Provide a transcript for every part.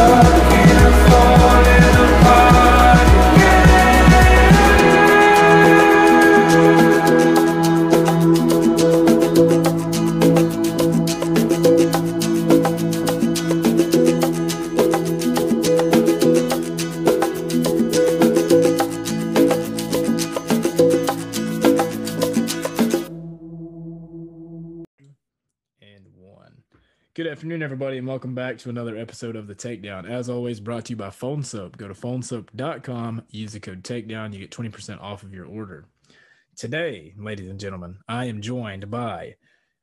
And and welcome back to another episode of The Takedown. As always, brought to you by Phone Soap. Go to phonesoap.com, use the code Takedown, you get 20% off of your order. Today, ladies and gentlemen, I am joined by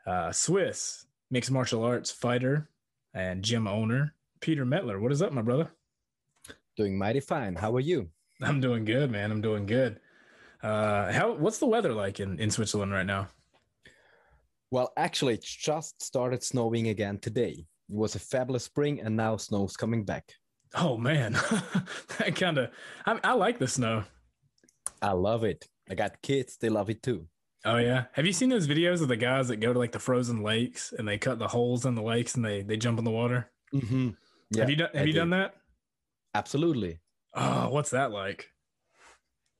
uh, Swiss mixed martial arts fighter and gym owner, Peter Metler. What is up, my brother? Doing mighty fine. How are you? I'm doing good, man. I'm doing good. Uh, how? What's the weather like in, in Switzerland right now? Well, actually, it just started snowing again today. It was a fabulous spring, and now snow's coming back. Oh man, that kind of. I, I like the snow. I love it. I got kids; they love it too. Oh yeah. Have you seen those videos of the guys that go to like the frozen lakes and they cut the holes in the lakes and they they jump in the water? Mm-hmm. Yeah, have you done Have I you do. done that? Absolutely. Oh, what's that like?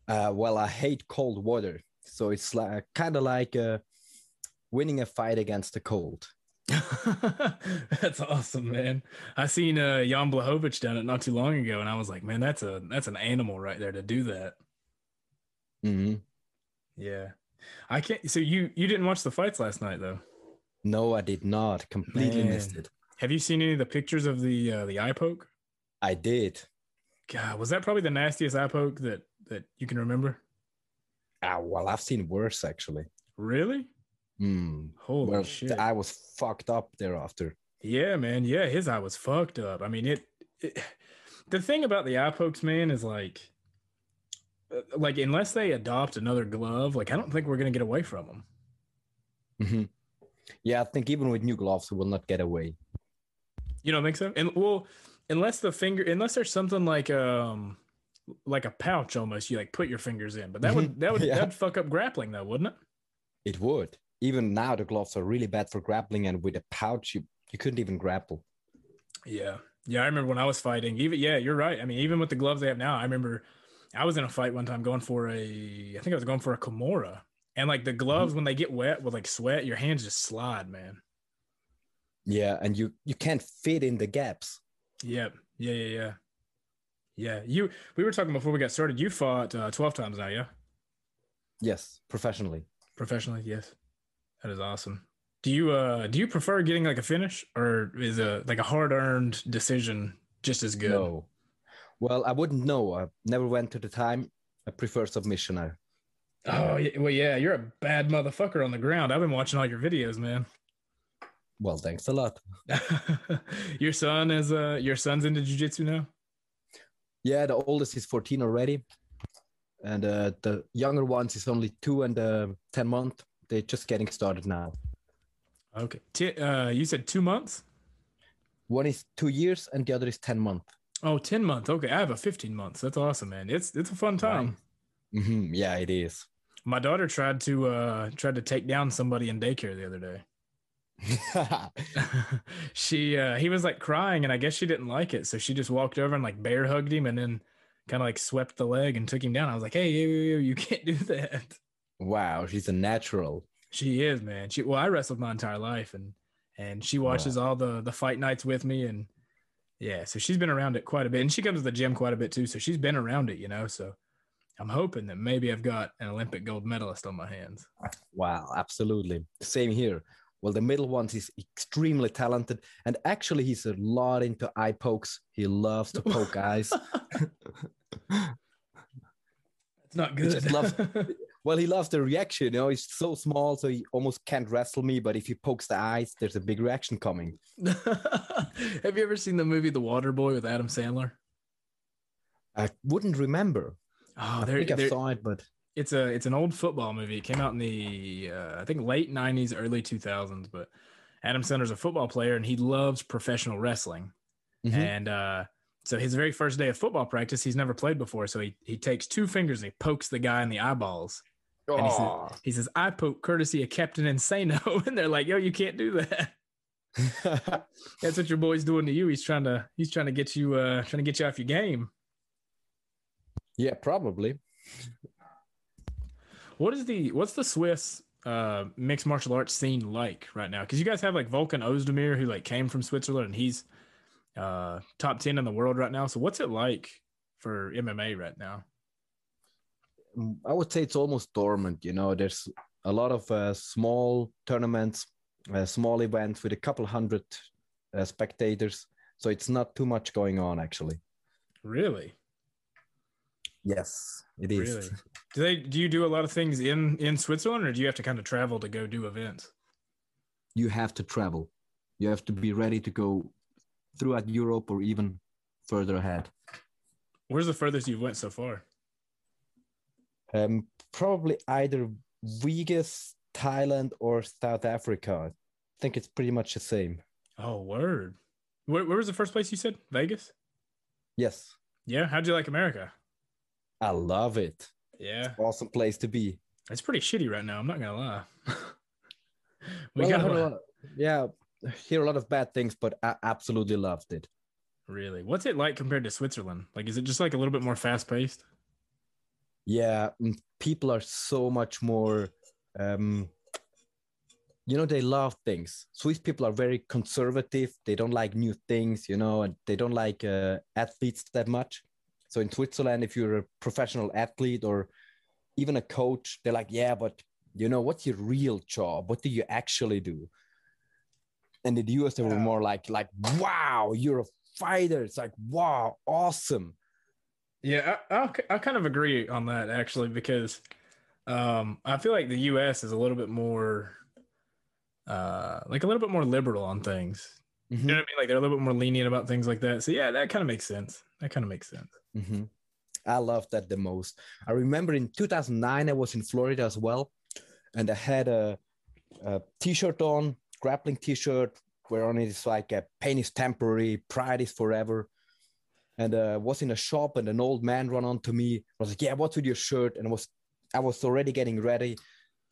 Uh, well, I hate cold water, so it's like kind of like uh, winning a fight against the cold. that's awesome, man. I seen uh, Jan Blachowicz done it not too long ago, and I was like, man, that's a that's an animal right there to do that. hmm Yeah, I can't. So you you didn't watch the fights last night though? No, I did not. Completely missed it. Have you seen any of the pictures of the uh, the eye poke? I did. God, was that probably the nastiest eye poke that that you can remember? Ah, well, I've seen worse actually. Really? Hmm. Holy Well, shit! I was fucked up thereafter. Yeah, man. Yeah, his eye was fucked up. I mean, it, it the thing about the eye pokes, man, is like, uh, like unless they adopt another glove, like I don't think we're gonna get away from them. hmm Yeah, I think even with new gloves, we will not get away. You don't think so? And well, unless the finger, unless there's something like um, like a pouch almost, you like put your fingers in, but that would that would Yeah. that'd fuck up grappling though, wouldn't it? It would. Even now, the gloves are really bad for grappling, and with a pouch, you, you couldn't even grapple. Yeah. Yeah. I remember when I was fighting, even, yeah, you're right. I mean, even with the gloves they have now, I remember I was in a fight one time going for a, I think I was going for a Kimura. And like the gloves, when they get wet with like sweat, your hands just slide, man. Yeah, and you you can't fit in the gaps. Yep. Yeah. Yeah. Yeah. Yeah. You, we were talking before we got started. You fought uh, 12 times now, yeah? Yes, professionally. Professionally. Yes. That is awesome. Do you, uh, do you prefer getting like a finish or is a, like a hard earned decision just as good? No. Well, I wouldn't know. I never went to the time. I prefer submission. I, Oh, well, yeah, you're a bad motherfucker on the ground. I've been watching all your videos, man. well, thanks a lot. your son is uh your son's into jujitsu now. Yeah, the oldest is 14 already, and uh, the younger ones is only two and uh, 10 month. They're just getting started now. Okay, T- uh, you said two months. One is two years, and the other is 10 month. Oh, 10 months. Okay, I have a 15 months. That's awesome, man. It's it's a fun time. hmm Yeah, it is. My daughter tried to uh tried to take down somebody in daycare the other day. she uh he was like crying and I guess she didn't like it. So she just walked over and like bear hugged him and then kind of like swept the leg and took him down. I was like, hey, yo, yo, yo, you can't do that. Wow, she's a natural. She is, man. She well, I wrestled my entire life and and she watches all the the fight nights with me and yeah, so she's been around it quite a bit and she comes to the gym quite a bit too. So she's been around it, you know. So I'm hoping that maybe I've got an Olympic gold medalist on my hands. Wow, absolutely. Same here. Well, the middle one is extremely talented, and actually, he's a lot into eye pokes. He loves to poke eyes. It's not He good. just loves- Well, he loves the reaction. You know, he's so small, so he almost can't wrestle me. But if he pokes the eyes, there's a big reaction coming. Have you ever seen the movie The Water Boy with Adam Sandler? I wouldn't remember. Oh, I there, think I saw it, but it's a it's an old football movie. It came out in the uh, I think late '90s, early 2000s. But Adam Sandler's a football player and he loves professional wrestling. Mhm. And uh, so his very first day of football practice, he's never played before. So he he takes two fingers and he pokes the guy in the eyeballs. And he says, he says, "I poke courtesy of Captain Insano," and they're like, "Yo, you can't do that." That's what your boy's doing to you. He's trying to he's trying to get you uh trying to get you off your game. yeah, probably. What is the what's the Swiss uh mixed martial arts scene like right now? Because you guys have like Volkan Ozdemir who like came from Switzerland and he's uh top 10 in the world right now. So what's it like for MMA right now? I would say it's almost dormant. You know, there's a lot of uh, small tournaments, uh, small events with a couple hundred uh, spectators. So it's not too much going on, actually. Really? Yes, it is. Really? Do they do you do a lot of things in in Switzerland or do you have to kind of travel to go do events? You have to travel. You have to be ready to go throughout Europe or even further ahead. Where's the furthest you've went so far? Um, probably either Vegas, Thailand, or South Africa. I think it's pretty much the same. Oh, word. Where, where was the first place you said? Vegas? Yes, Yeah. How'd you like America? I love it. Yeah. Awesome place to be. It's pretty shitty right now. I'm not gonna lie. we Well, got a a- lot- yeah, I hear a lot of bad things, but I absolutely loved it. really. What's it like compared to Switzerland? Like, is it just like a little bit more fast paced? Yeah, mm, people are so much more. Um, you know, they love things. Swiss people are very conservative. They don't like new things, you know, and they don't like uh, athletes that much. So in Switzerland, if you're a professional athlete or even a coach, they're like, yeah, but you know, what's your real job? What do you actually do? And in the US, they were more like, like, wow, you're a fighter. It's like, wow, awesome. Yeah, I, I, I kind of agree on that actually because um, I feel like the U.S. is a little bit more, uh, like a little bit more liberal on things. You know what I mean? Like they're a little bit more lenient about things like that. So yeah, that kind of makes sense. That kind of makes sense. hmm I love that the most. I remember in 2009, I was in Florida as well, and I had a, a t-shirt on, grappling t-shirt, where on it is like a pain is temporary, pride is forever. And uh, was in a shop, and an old man ran onto me. I was like, "Yeah, what's with your shirt?" And I was, I was already getting ready,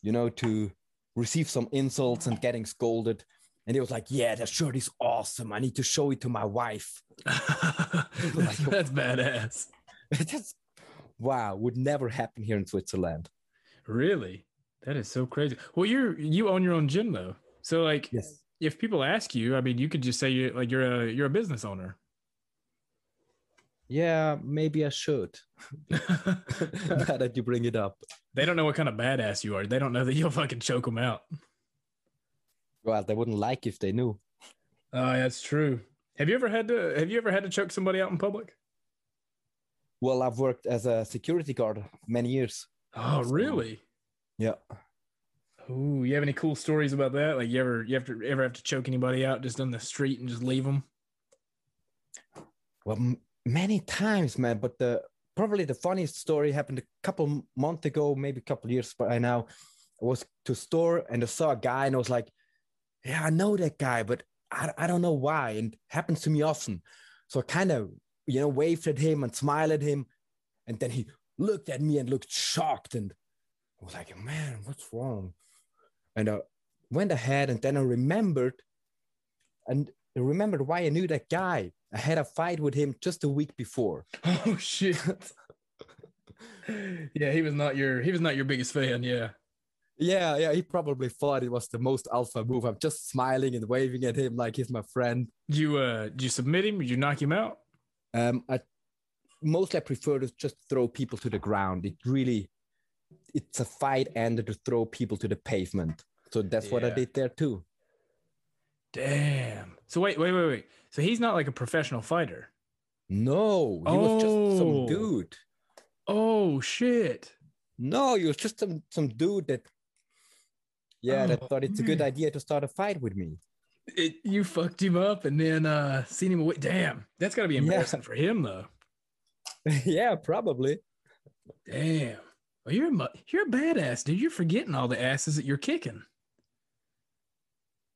you know, to receive some insults and getting scolded. And he was like, "Yeah, that shirt is awesome. I need to show it to my wife." that's, that's badass. That's wow, would never happen here in Switzerland. Really? That is so crazy. Well, you're you own your own gym though. So like Yes. if people ask you, I mean, you could just say you like you're a you're a business owner. Yeah, maybe I should. now that you bring it up. They don't know what kind of badass you are. They don't know that you'll fucking choke them out. Well, they wouldn't like if they knew. Oh, that's true. Have you ever had to have you ever had to choke somebody out in public? Well, I've worked as a security guard many years. Oh, really? Yeah. Ooh, you have any cool stories about that? Like you ever you have to ever have to choke anybody out just on the street and just leave them? Well, m- many times, man. But the probably the funniest story happened a couple months ago, maybe a couple years by now. I was to store and I saw a guy and I was like, "Yeah, I know that guy, but I, I don't know why." And it happens to me often. So I kind of you know waved at him and smiled at him, and then he looked at me and looked shocked and I was like, "Man, what's wrong?" And I went ahead and then I remembered, and I remembered why I knew that guy. I had a fight with him just a week before. Oh shit. yeah, he was not your he was not your biggest fan, yeah. Yeah, yeah, he probably thought it was the most alpha move. I'm just smiling and waving at him like he's my friend. Did you uh did you submit him? Did you knock him out? Um, I mostly I prefer to just throw people to the ground. It really, it's a fight and to throw people to the pavement. So that's what I did there too. Damn. So wait, wait, wait, wait. So he's not like a professional fighter. No, he was just some Oh. dude. Oh shit. No, he was just some some dude that, yeah, that Oh, thought it's a good man. idea to start a fight with me. It, you fucked him up and then uh seen him away. Damn. That's gotta be Yeah. embarrassing for him though. yeah, probably. Damn. Well, you're a you're a badass, dude. You're forgetting all the asses that you're kicking.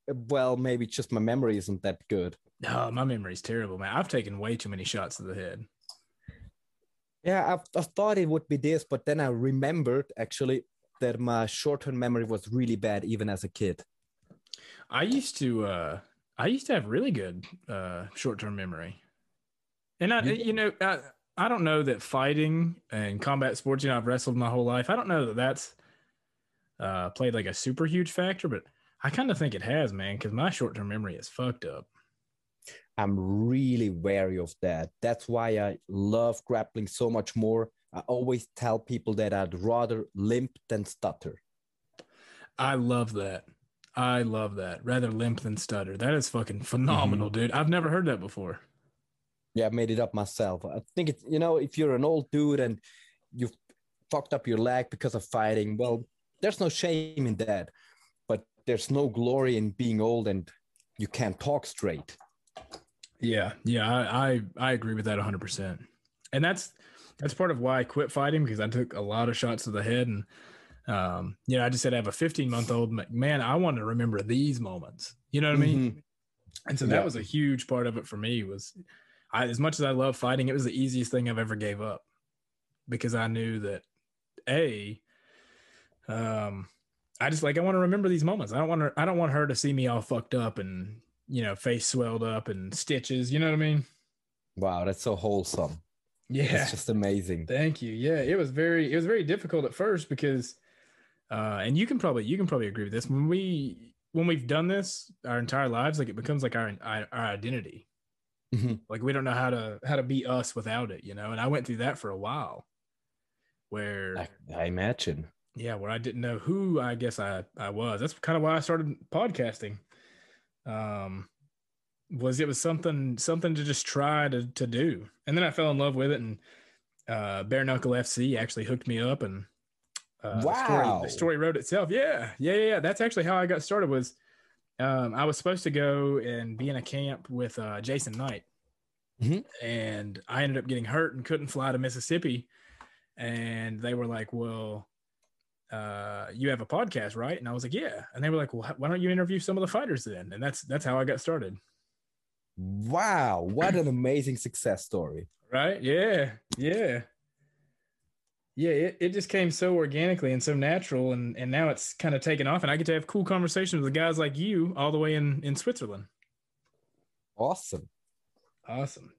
Well, maybe just my memory isn't that good. No, my memory's terrible, man. I've taken way too many shots to the head. Yeah, I, I thought it would be this, but then I remembered actually that my short-term memory was really bad even as a kid. I used to uh I used to have really good uh, short term memory, and I, You you know, I, I don't know that fighting and combat sports. You know, I've wrestled my whole life. I don't know that that's uh, played like a super huge factor, but I kind of think it has, man, because my short term memory is fucked up. I'm really wary of that. That's why I love grappling so much more. I always tell people that I'd rather limp than stutter. I love that. I love that. Rather limp than stutter. That is fucking phenomenal, dude. I've never heard that before. Yeah, I made it up myself. I think it's, you know, if you're an old dude and you've fucked up your leg because of fighting, well, there's no shame in that. But there's no glory in being old and you can't talk straight. Yeah, yeah, I I, I agree with that 100. percent And that's that's part of why I quit fighting because I took a lot of shots to the head and um, you know, I just said I have a 15 month old man. I want to remember these moments. You know what I mean? Mhm. And so Yeah. that was a huge part of it for me. Was I as much as I love fighting, it was the easiest thing I've ever gave up because I knew that a um I just like I want to remember these moments. I don't want her I don't want her to see me all fucked up and you know face swelled up and stitches. You know what I mean? Wow, that's so wholesome. Yeah. It's just amazing. Thank you. Yeah, it was very it was very difficult at first because uh and you can probably you can probably agree with this when we when we've done this our entire lives like it becomes like our our, our identity. Mhm. Like we don't know how to how to be us without it, you know. And I went through that for a while where I, I imagine. yeah, where I didn't know who I guess I I was. That's kind of why I started podcasting. Um was it was something something to just try to to do. And then I fell in love with it and uh Bare Knuckle FC actually hooked me up and uh the story, Wow. the story wrote itself. Yeah. Yeah, yeah, yeah. That's actually how I got started was um I was supposed to go and be in a camp with uh Jason Knight. Mhm. And I ended up getting hurt and couldn't fly to Mississippi. And they were like, "Well, uh, you have a podcast, right?" And I was like, "Yeah." And they were like, "Well, why don't you interview some of the fighters then?" And that's that's how I got started. Wow, what an amazing success story. Right? Yeah, yeah, yeah. It, it just came so organically and so natural, and and now it's kind of taken off, and I get to have cool conversations with guys like you all the way in in Switzerland. Awesome. Awesome.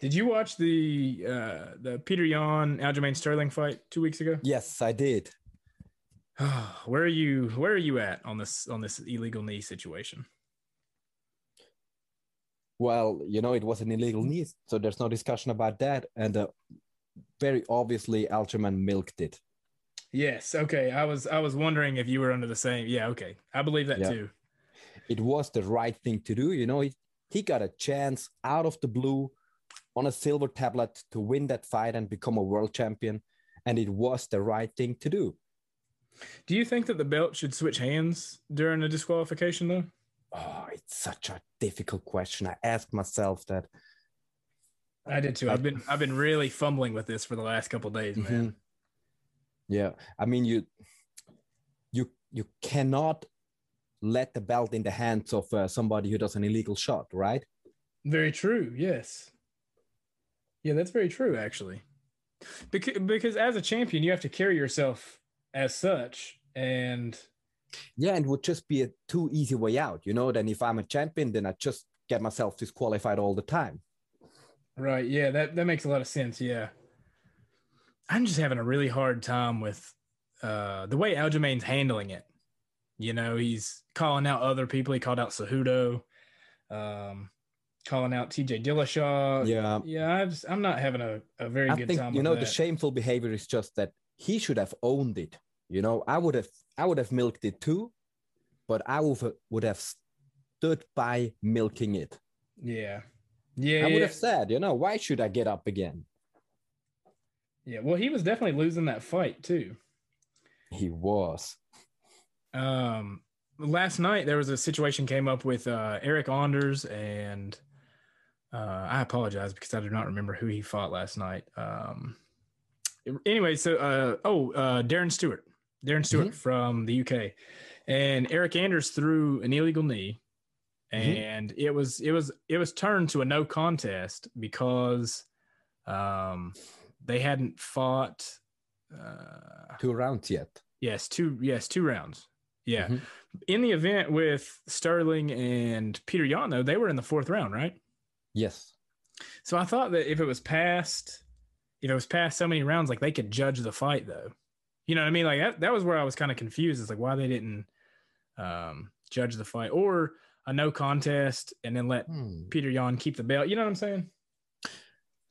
Did you watch the uh the Peter Yan Aljamain Sterling fight two weeks ago? Yes, I did. where are you? Where are you at on this on this illegal knee situation? Well, you know, it was an illegal knee, so there's no discussion about that. And uh, very obviously, Aljamain milked it. Yes. Okay. I was I was wondering if you were under the same. Yeah. Okay. I believe that Yeah. too. It was the right thing to do. You know, he, he got a chance out of the blue on a silver tablet to win that fight and become a world champion. And it was the right thing to do. Do you think that the belt should switch hands during a disqualification though? Oh, it's such a difficult question. I ask myself that. I did too. I've been I've been really fumbling with this for the last couple of days, man. Mhm. Yeah, I mean you, you you cannot let the belt in the hands of uh, somebody who does an illegal shot, right? Very true. Yes. Yeah, that's very true actually. Because because as a champion, you have to carry yourself as such and Yeah, and it would just be a too easy way out, you know. Then if I'm a champion, then I just get myself disqualified all the time. Right. Yeah, that that makes a lot of sense. Yeah. I'm just having a really hard time with uh the way Aljamain's handling it. You know, he's calling out other people. He called out Cejudo, um, calling out TJ Dillashaw. Yeah, Yeah, I just, I'm not having a, a very I good think time you know that. the shameful behavior is just that he should have owned it. You know, I would have I would have milked it too, but I would would have stood by milking it. yeah. Yeah. I would have said, you know, why should I get up again? yeah. Well, he was definitely losing that fight too. He was. Um, last night there was a situation came up with uh, Eric Anders and uh, I apologize because I do not remember who he fought last night. Um, anyway, so uh, oh, uh, Darren Stewart, Darren Stewart from the UK, and Eric Anders threw an illegal knee, Mhm. and it was it was it was turned to a no contest because um, they hadn't fought. Uh, Two rounds yet. Yes, two yes, two rounds. Yeah. Mhm. In the event with Sterling and Peter Yan, though, they were in the fourth round, right? Yes. So I thought that if it was past, if it was past so many rounds, like they could judge the fight, though. You know what I mean? Like that, that was where I was kind of confused. It's like why they didn't um, judge the fight or a no contest and then let Hmm. Peter Yan keep the belt. You know what I'm saying?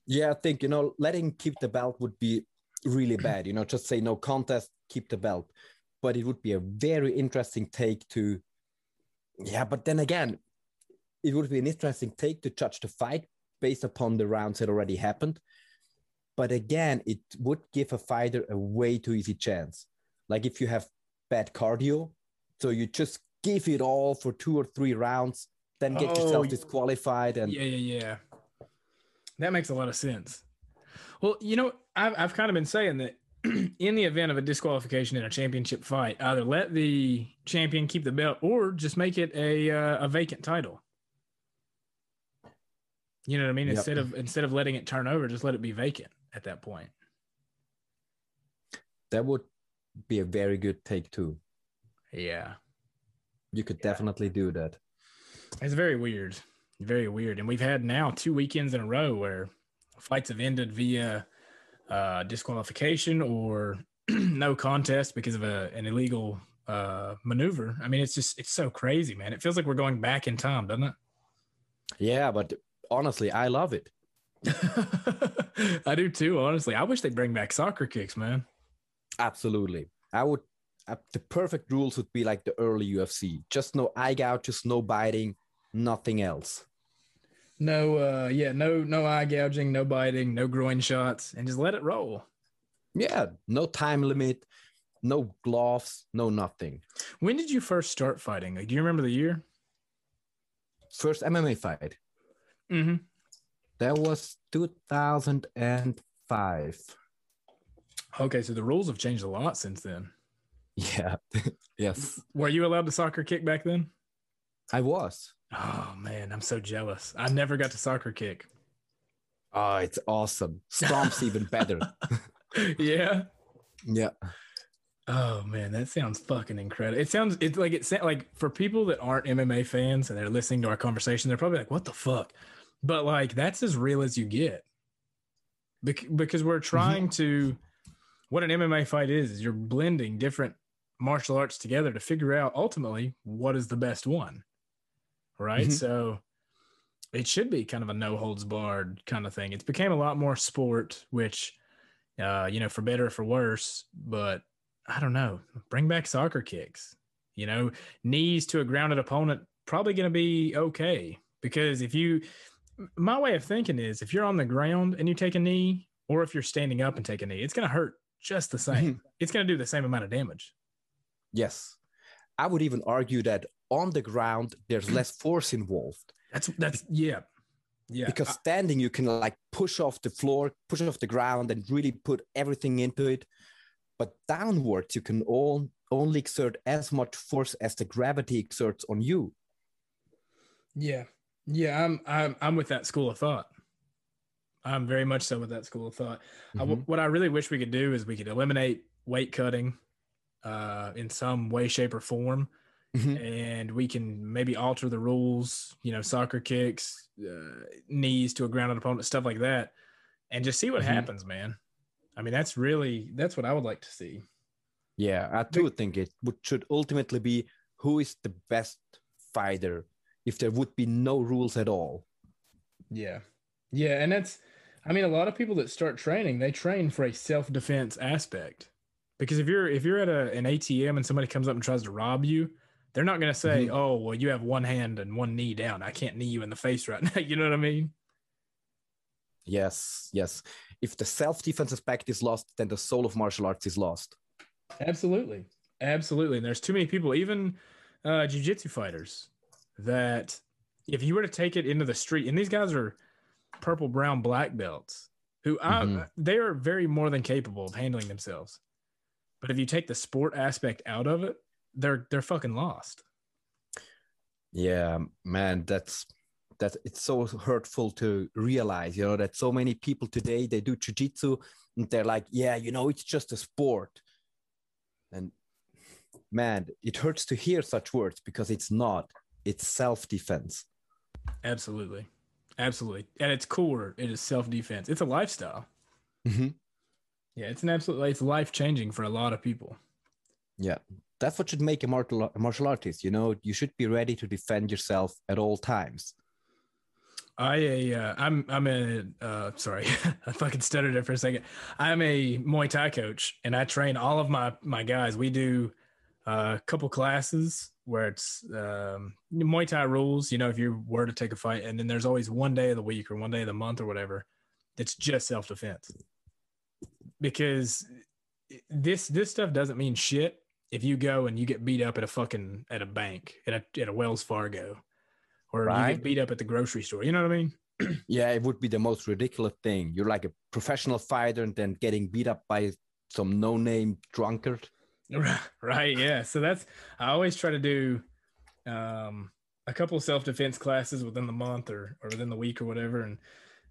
Yeah, I think you know letting keep the belt would be really bad. You know, just say no contest, keep the belt. But it would be a very interesting take to, yeah. But then again, it would be an interesting take to judge the fight based upon the rounds that already happened. But again, it would give a fighter a way too easy chance. Like if you have bad cardio, so you just give it all for two or three rounds, then get Oh, yourself disqualified and Yeah, yeah, yeah. That makes a lot of sense. Well, you know, I've, I've kind of been saying that in the event of a disqualification in a championship fight, either let the champion keep the belt or just make it a uh, a vacant title. You know what I mean? Yep. Instead of instead of letting it turn over, just let it be vacant at that point. that would be a very good take too. Yeah. You could Yeah. definitely do that. It's very weird. Very weird. And we've had now two weekends in a row where fights have ended via uh, disqualification or no contest because of a, an illegal uh, maneuver. I mean, it's just, it's so crazy, man. It feels like we're going back in time, doesn't it? Yeah, but honestly, I love it. it? I do too, honestly. I wish they'd bring back soccer kicks, man. Absolutely. I would. Uh, the perfect rules would be like the early UFC. Just no eye gouge, just no biting, nothing else. No, uh, yeah, no, no eye gouging, no biting, no groin shots, and just let it roll. Yeah, no time limit, no gloves, no nothing. When did you first start fighting? Like, do you remember the year? First MMA fight. Mm-hmm. That was 2005. Okay, so the rules have changed a lot since then. Yeah. yes, Were you allowed to soccer kick back then? I was. Oh man, I'm so jealous. I never got to soccer kick. Oh, it's awesome. Stomp's even better. yeah. Yeah. Oh man, that sounds fucking incredible. It sounds it's like it's like for people that aren't MMA fans and they're listening to our conversation, they're probably like, "What the fuck?" But like that's as real as you get. Bec- because we're mm-hmm. trying to what an MMA fight is is you're blending different martial arts together to figure out ultimately what is the best one. Right? Mhm. So it should be kind of a no holds barred kind of thing. It's became a lot more sport, which uh, you know, for better or for worse, but I don't know. Bring back soccer kicks. You know, knees to a grounded opponent probably going to be okay because if you, my way of thinking is if you're on the ground and you take a knee, or if you're standing up and take a knee, it's going to hurt just the same. it's going to do the same amount of damage. Yes. I would even argue that on the ground, there's less force involved That's that's yeah, yeah. because standing, you can like push off the floor, push off the ground, and really put everything into it. But downwards, you can all, only exert as much force as the gravity exerts on you. Yeah, yeah, I'm I'm I'm with that school of thought. I'm very much so with that school of thought. I w Mhm. what I really wish we could do is we could eliminate weight cutting uh, in some way, shape, or form, Mhm. and we can maybe alter the rules. You know, soccer kicks, uh, knees to a grounded opponent, stuff like that, and just see what Mhm. happens, man. I mean, that's really that's what I would like to see. Yeah, I do think it would, should ultimately be who is the best fighter if there would be no rules at all. Yeah. Yeah. And that's, I mean, a lot of people that start training, they train for a self defense aspect. Because if you're if you're at a, an ATM and somebody comes up and tries to rob you, they're not going to say, Mhm. "Oh, well, you have one hand and one knee down. I can't knee you in the face right now." you know what I mean? Yes, yes. If the self defense aspect is lost, then the soul of martial arts is lost. Absolutely, absolutely. And there's too many people, even uh, jujitsu fighters, that if you were to take it into the street, and these guys are purple, brown, black belts, who I, Mhm. they are very more than capable of handling themselves. But if you take the sport aspect out of it, they're they're fucking lost. Yeah, man, that's that it's so hurtful to realize, you know, that so many people today they do jujitsu and they're like, yeah, you know, it's just a sport. And man, it hurts to hear such words because it's not. It's self-defense. Absolutely. Absolutely. At its core, it is self defense. It's a lifestyle. Mm-hmm. Yeah, it's an absolute, it's life changing for a lot of people. Yeah, that's what should make a martial, a martial artist. You know, you should be ready to defend yourself at all times. I uh, I'm I'm a uh, sorry I fucking stuttered it for a second. I'm a Muay Thai coach and I train all of my my guys. We do uh, a couple classes where it's um, Muay Thai rules. You know, if you were to take a fight, and then there's always one day of the week or one day of the month or whatever that's just self defense. Because this this stuff doesn't mean shit if you go and you get beat up at a fucking at a bank at a at a Wells Fargo or you get beat up at the grocery store. You know what I mean? Yeah, it would be the most ridiculous thing. You're like a professional fighter and then getting beat up by some no-name drunkard. right yeah so that's i always try to do um a couple self-defense classes within the month or or within the week or whatever and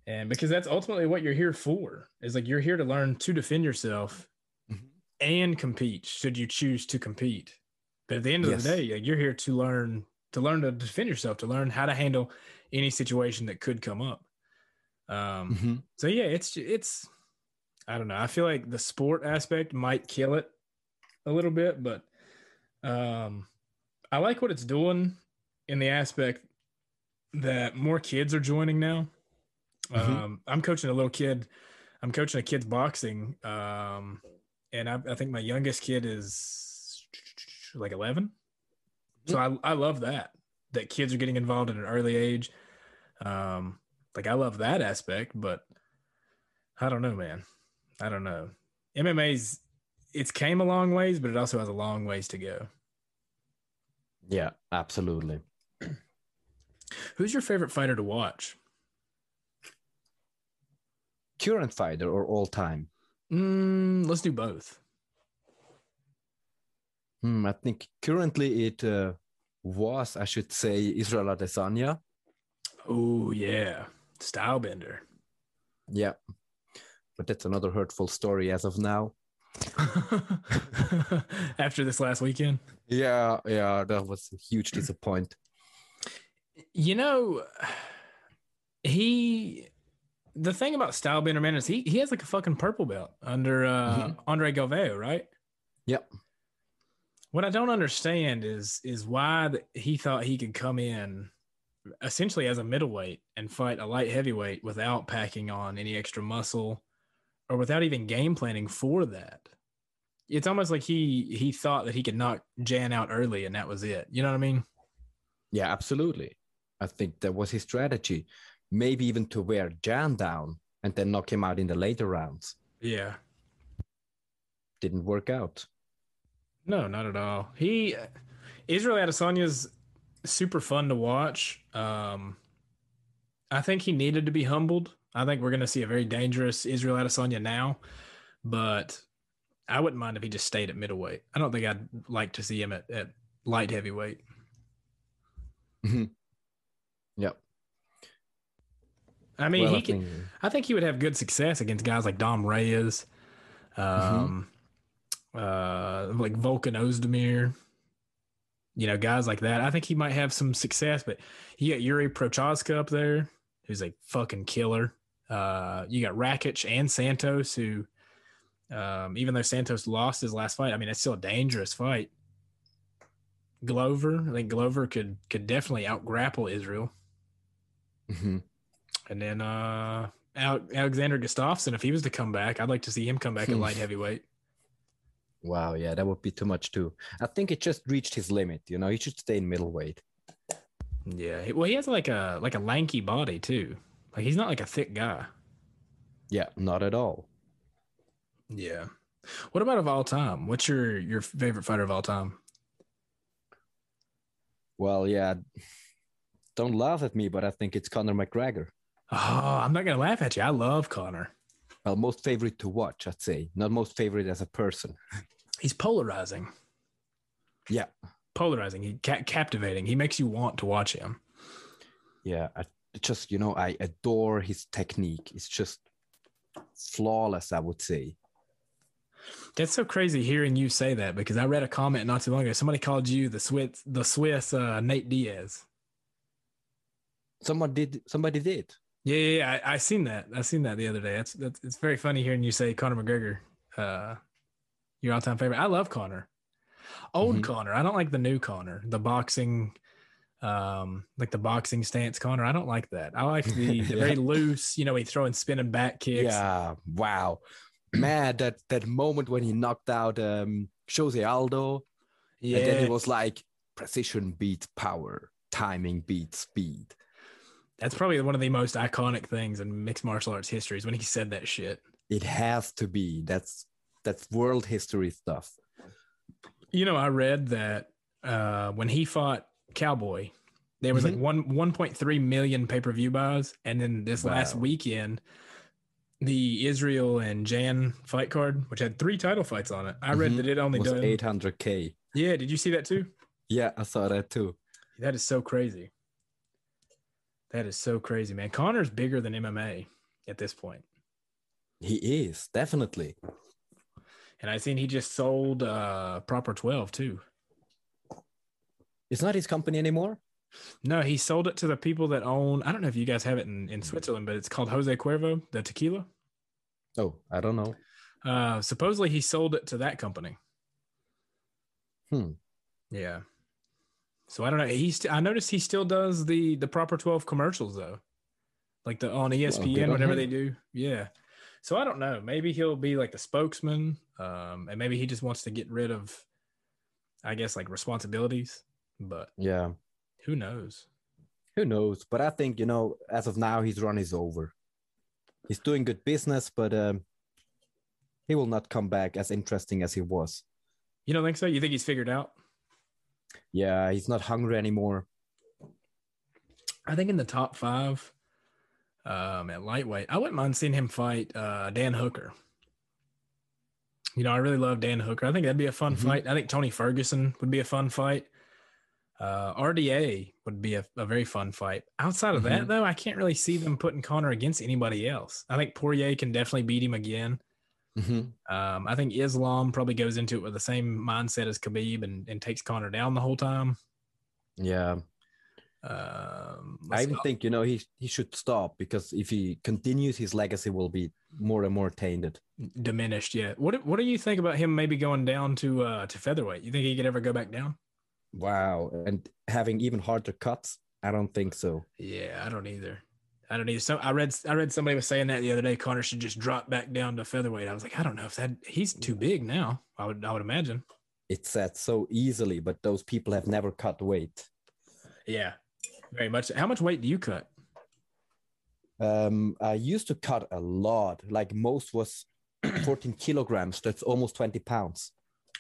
and because that's ultimately what you're here for is like you're here to learn to defend yourself Mhm. and compete should you choose to compete but at the end of Yes. the day like, you're here to learn to learn to defend yourself to learn how to handle any situation that could come up um Mhm. so yeah, it's it's I don't know. I feel like the sport aspect might kill it a little bit, but um I like what it's doing in the aspect that more kids are joining now. Mhm. Um I'm coaching a little kid. I'm coaching a kid's boxing. Um and I, I think my youngest kid is like 11. So I I love that that kids are getting involved at an early age. Um like I love that aspect, but I don't know, man. I don't know. MMA's it's came a long ways, but it also has a long ways to go. Yeah, absolutely. Who's your favorite fighter to watch? Current fighter or all time? Mm, let's do both. Hmm, I think currently it uh, was, I should say, Israel Adesanya. Oh yeah, Stylebender. Yeah, but that's another hurtful story as of now. After this last weekend, Yeah, yeah, that was a huge disappointment. you know, he. The thing about Stylebender, man, is he he has like a fucking purple belt under uh, Mhm. Andre Galvao, right? Yep. What I don't understand is is why th- he thought he could come in essentially as a middleweight and fight a light heavyweight without packing on any extra muscle or without even game planning for that. It's almost like he he thought that he could knock Jan out early and that was it. You know what I mean? Yeah, absolutely. I think that was his strategy. Maybe even to wear Jan down and then knock him out in the later rounds. Yeah. Didn't work out. No, not at all. He Israel Adesanya's super fun to watch. Um, I think he needed to be humbled. I think we're going to see a very dangerous Israel Adesanya now, but I wouldn't mind if he just stayed at middleweight. I don't think I'd like to see him at, at light heavyweight. Yep. I mean, Well, he I can, think- I think he would have good success against guys like Dom Reyes, um, uh, like Volkan Ozdemir, you know, guys like that. I think he might have some success, but you got Yuri Prochazka up there, who's a fucking killer. Uh, you got Rakic and Santos, who, um, even though Santos lost his last fight, I mean, it's still a dangerous fight. Glover, I think Glover could could definitely out grapple Israel. Mhm. And then uh Alexander Gustafsson, if he was to come back, I'd like to see him come back at light heavyweight. Wow, yeah, that would be too much too. I think it just reached his limit. You know, he should stay in middleweight. Yeah. Well, he has like a like a lanky body too. Like he's not like a thick guy. Yeah, not at all. Yeah. What about of all time? What's your your favorite fighter of all time? Well, yeah, don't laugh at me, but I think it's Conor McGregor. Oh, I'm not gonna laugh at you. I love Conor. Well, most favorite to watch, I'd say, not most favorite as a person. He's polarizing. Yeah, Polarizing. He ca- captivating. He makes you want to watch him. yeah. I just, you know, I adore his technique. It's just flawless, I would say. That's so crazy hearing you say that because I read a comment not too long ago. Somebody called you the Swiss, the Swiss uh, Nate Diaz. Someone did. Somebody did. Yeah, yeah, yeah. I, I seen that. I seen that the other day. That's that's it's very funny hearing you say Conor McGregor, uh, your all time favorite. I love Conor. Old Mhm. Conor. I don't like the new Conor. The boxing, um, like the boxing stance Conor. I don't like that. I like the, the very loose. You know, he throwing spinning back kicks. Yeah. Wow. Man, that that moment when he knocked out um Jose Aldo, yeah. and then he was like, precision beats power, timing beats speed. That's probably one of the most iconic things in mixed martial arts history is when he said that shit. It has to be. That's that's world history stuff. You know, I read that uh, when he fought Cowboy, there was like one 1.3 million pay per view buys, and then this last weekend, the Israel and Jan fight card, which had three title fights on it, I read Mhm. that it only was done. 800k. Yeah, did you see that too? Yeah, I saw that too. That is so crazy. That is so crazy, man. Conor's bigger than MMA at this point. He is definitely. And I seen he just sold uh Proper 12 too. It's not his company anymore. No, he sold it to the people that own. I don't know if you guys have it in, in Switzerland, but it's called Jose Cuervo, the tequila. Oh, I don't know. Uh, supposedly he sold it to that company. Hmm. Yeah. So I don't know. He's. I noticed he still does the the proper twelve commercials though, like the on E ESPN, on whatever they do. Yeah. So I don't know. Maybe he'll be like the spokesman, um, and maybe he just wants to get rid of, I guess, like responsibilities. But Yeah. who knows? Who knows? But I think you know, as of now, his run is over. He's doing good business, but um, he will not come back as interesting as he was. You don't think so? You think he's figured out? Yeah, he's not hungry anymore. I think in the top five, um, at lightweight, I wouldn't mind seeing him fight uh, Dan Hooker. You know, I really love Dan Hooker. I think that'd be a fun Mhm. fight. I think Tony Ferguson would be a fun fight. Uh, RDA would be a, a very fun fight. Outside of that, Mhm. though, I can't really see them putting Conor against anybody else. I think Poirier can definitely beat him again. Mhm. Um, I think Islam probably goes into it with the same mindset as Khabib and, and takes Conor down the whole time. Yeah, Um, I even think you know he he should stop because if he continues, his legacy will be more and more tainted. diminished Yeah. What do- what do you think about him maybe going down to uh to featherweight? You think he could ever go back down? Wow, and having even harder cuts, I don't think so. Yeah, I don't either. I don't either. So I read I read somebody was saying that the other day. Conor should just drop back down to featherweight. I was like, I don't know if that he's too big now. I would I would imagine. It's said so easily, but those people have never cut weight. Yeah, very much. How much weight do you cut? Um, I used to cut a lot. Like most was 14 kilograms. That's almost 20 pounds.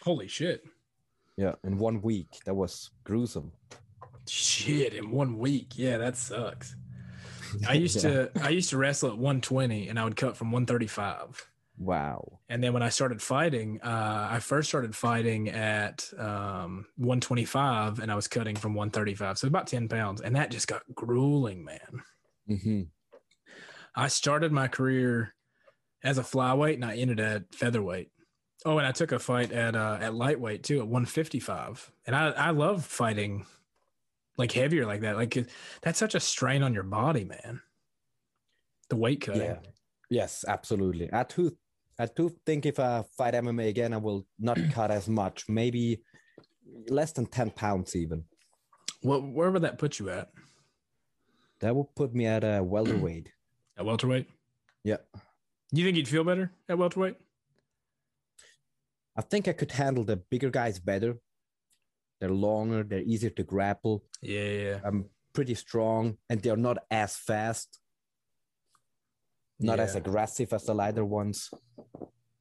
Holy shit! Yeah, in one week. That was gruesome. Shit, in one week. Yeah, that sucks. I used Yeah. to I used to wrestle at 120 and I would cut from 135. Wow. And then when I started fighting, uh, I first started fighting at um, 125 and I was cutting from 135. So about 10 pounds. And that just got grueling, man. Mm-hmm. I started my career as a flyweight and I ended at featherweight. Oh, and I took a fight at uh, at lightweight too at 155. And I, I love fighting like heavier like that. Like that's such a strain on your body, man. The weight cutting. Yeah. Yes, absolutely. I too, I too think if I fight MMA again, I will not cut as much. Maybe less than 10 pounds even. What where would that put you at? That would put me at a welterweight. At welterweight? Yeah. You think you'd feel better at welterweight? I think I could handle the bigger guys better. They're longer, they're easier to grapple. Yeah. yeah. I'm pretty strong, and they're not as fast, not as aggressive as the lighter ones.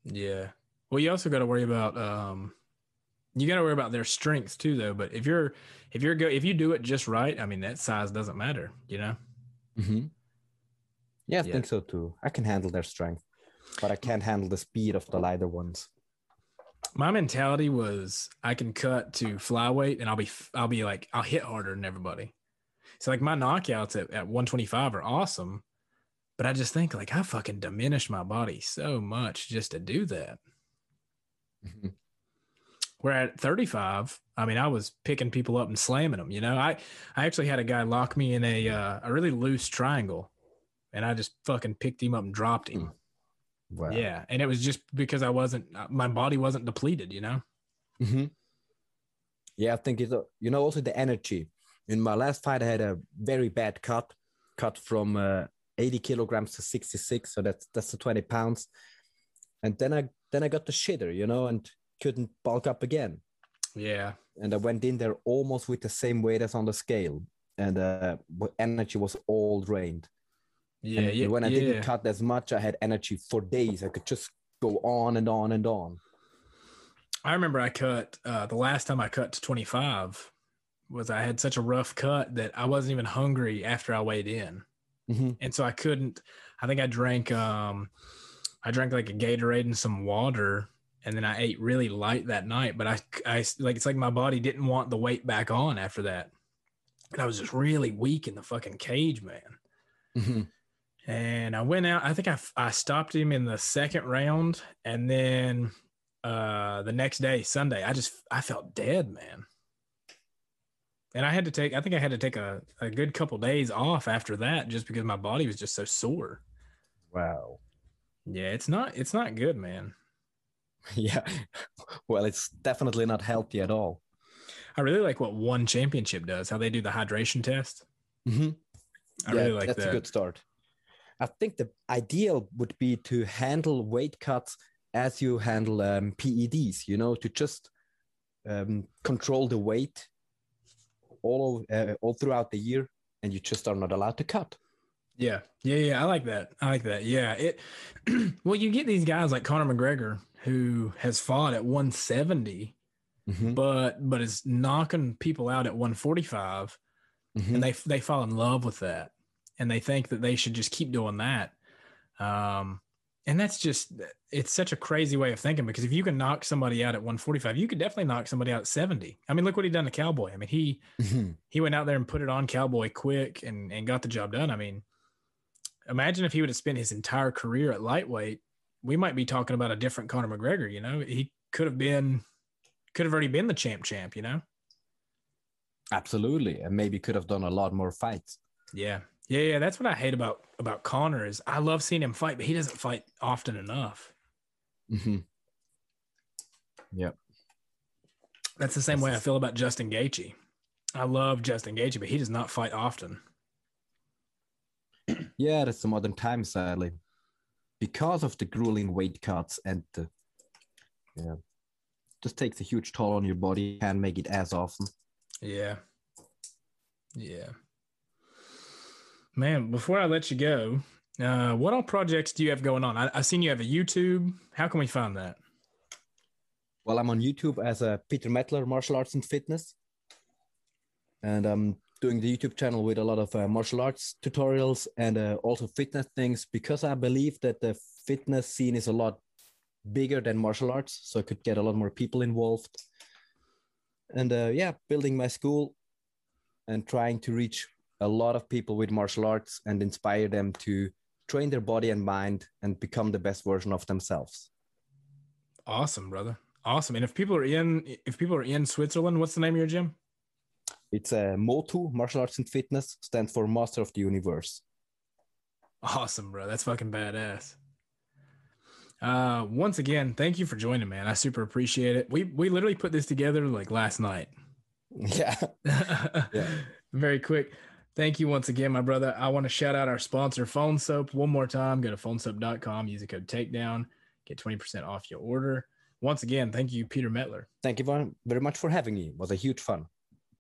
Yeah. Well, you also got to worry about um you got to worry about their strength too though, but if you're if you're go if you do it just right, I mean that size doesn't matter, you know? Mm-hmm. Yeah, I Yeah. think so too. I can handle their strength, but I can't handle the speed of the lighter ones. My mentality was I can cut to flyweight and I'll be I'll be like I'll hit harder than everybody. So like my knockouts at, at 125 are awesome, but I just think like I fucking diminish my body so much just to do that. Mhm. Where at 35, I mean, I was picking people up and slamming them. You know, I I actually had a guy lock me in a uh, a really loose triangle, and I just fucking picked him up and dropped him. Wow. Yeah, and it was just because I wasn't uh, my body wasn't depleted. You know. hmm Yeah, I think it's, you know, also the energy. In my last fight, I had a very bad cut, cut from uh, 80 kilograms to 66. So that's, that's the 20 pounds. And then I, then I got the shitter, you know, and couldn't bulk up again. Yeah. And I went in there almost with the same weight as on the scale. And uh, energy was all drained. Yeah. And yeah. when I yeah. didn't cut as much, I had energy for days. I could just go on and on and on. I remember I cut uh, the last time I cut to 25 was I had such a rough cut that I wasn't even hungry after I weighed in. hmm And so I couldn't, I think I drank, um, I drank like a Gatorade and some water and then I ate really light that night, but I, I like, it's like my body didn't want the weight back on after that. And I was just really weak in the fucking cage, man. hmm and I went out. I think I, I stopped him in the second round, and then uh, the next day, Sunday, I just I felt dead, man. And I had to take. I think I had to take a, a good couple days off after that, just because my body was just so sore. Wow. Yeah, it's not it's not good, man. Yeah. Well, it's definitely not healthy at all. I really like what one championship does. How they do the hydration test. Mm-hmm. I really like that. that's that. a good start. I think the ideal would be to handle weight cuts as you handle um, PEDs. You know, to just um, control the weight all uh, all throughout the year, and you just are not allowed to cut. Yeah, yeah, yeah. I like that. I like that. Yeah. It. well, you get these guys like Conor McGregor who has fought at 170, Mhm, but but is knocking people out at 145, mhm. and they they fall in love with that, and they think that they should just keep doing that. Um, and that's just it's such a crazy way of thinking because if you can knock somebody out at 145, you could definitely knock somebody out at 70. I mean, look what he done to Cowboy. I mean, he Mhm. he went out there and put it on Cowboy quick and and got the job done. I mean, imagine if he would have spent his entire career at lightweight, we might be talking about a different Conor McGregor. You know, he could have been could have already been the champ champ. You know, Absolutely, and maybe could have done a lot more fights. yeah, yeah, yeah. That's what I hate about about Conor is I love seeing him fight, but he doesn't fight often enough. Mm-hmm. Yeah. That's the same way I feel about Justin Gaethje. I love Justin Gaethje, but he does not fight often. Yeah, that's the modern time, sadly, because of the grueling weight cuts and the yeah, just takes a huge toll on your body. Can't make it as often. Yeah. Yeah. Man, before I let you go, uh, what all projects do you have going on? I, I seen you have a YouTube. How can we find that? Well, I'm on YouTube as a Peter Mettler Martial Arts and Fitness, and I'm doing the YouTube channel with a lot of uh, martial arts tutorials and uh, also fitness things because I believe that the fitness scene is a lot bigger than martial arts, so I could get a lot more people involved. And uh, yeah, building my school and trying to reach a lot of people with martial arts and inspire them to train their body and mind and become the best version of themselves. Awesome, brother. Awesome. And if people are in if people are in Switzerland, what's the name of your gym? It's a MOTU, Martial Arts and Fitness, stands for Master of the Universe. Awesome, bro. That's fucking badass. Uh once again, thank you for joining, man. I super appreciate it. We we literally put this together like last night. Yeah. Very quick. Thank you once again, my brother. I want to shout out our sponsor, Phone Soap, one more time. Go to phonesoap.com, use the code takedown, get 20% off your order. Once again, thank you, Peter Mettler. Thank you very- very much for having me. It was a huge fun.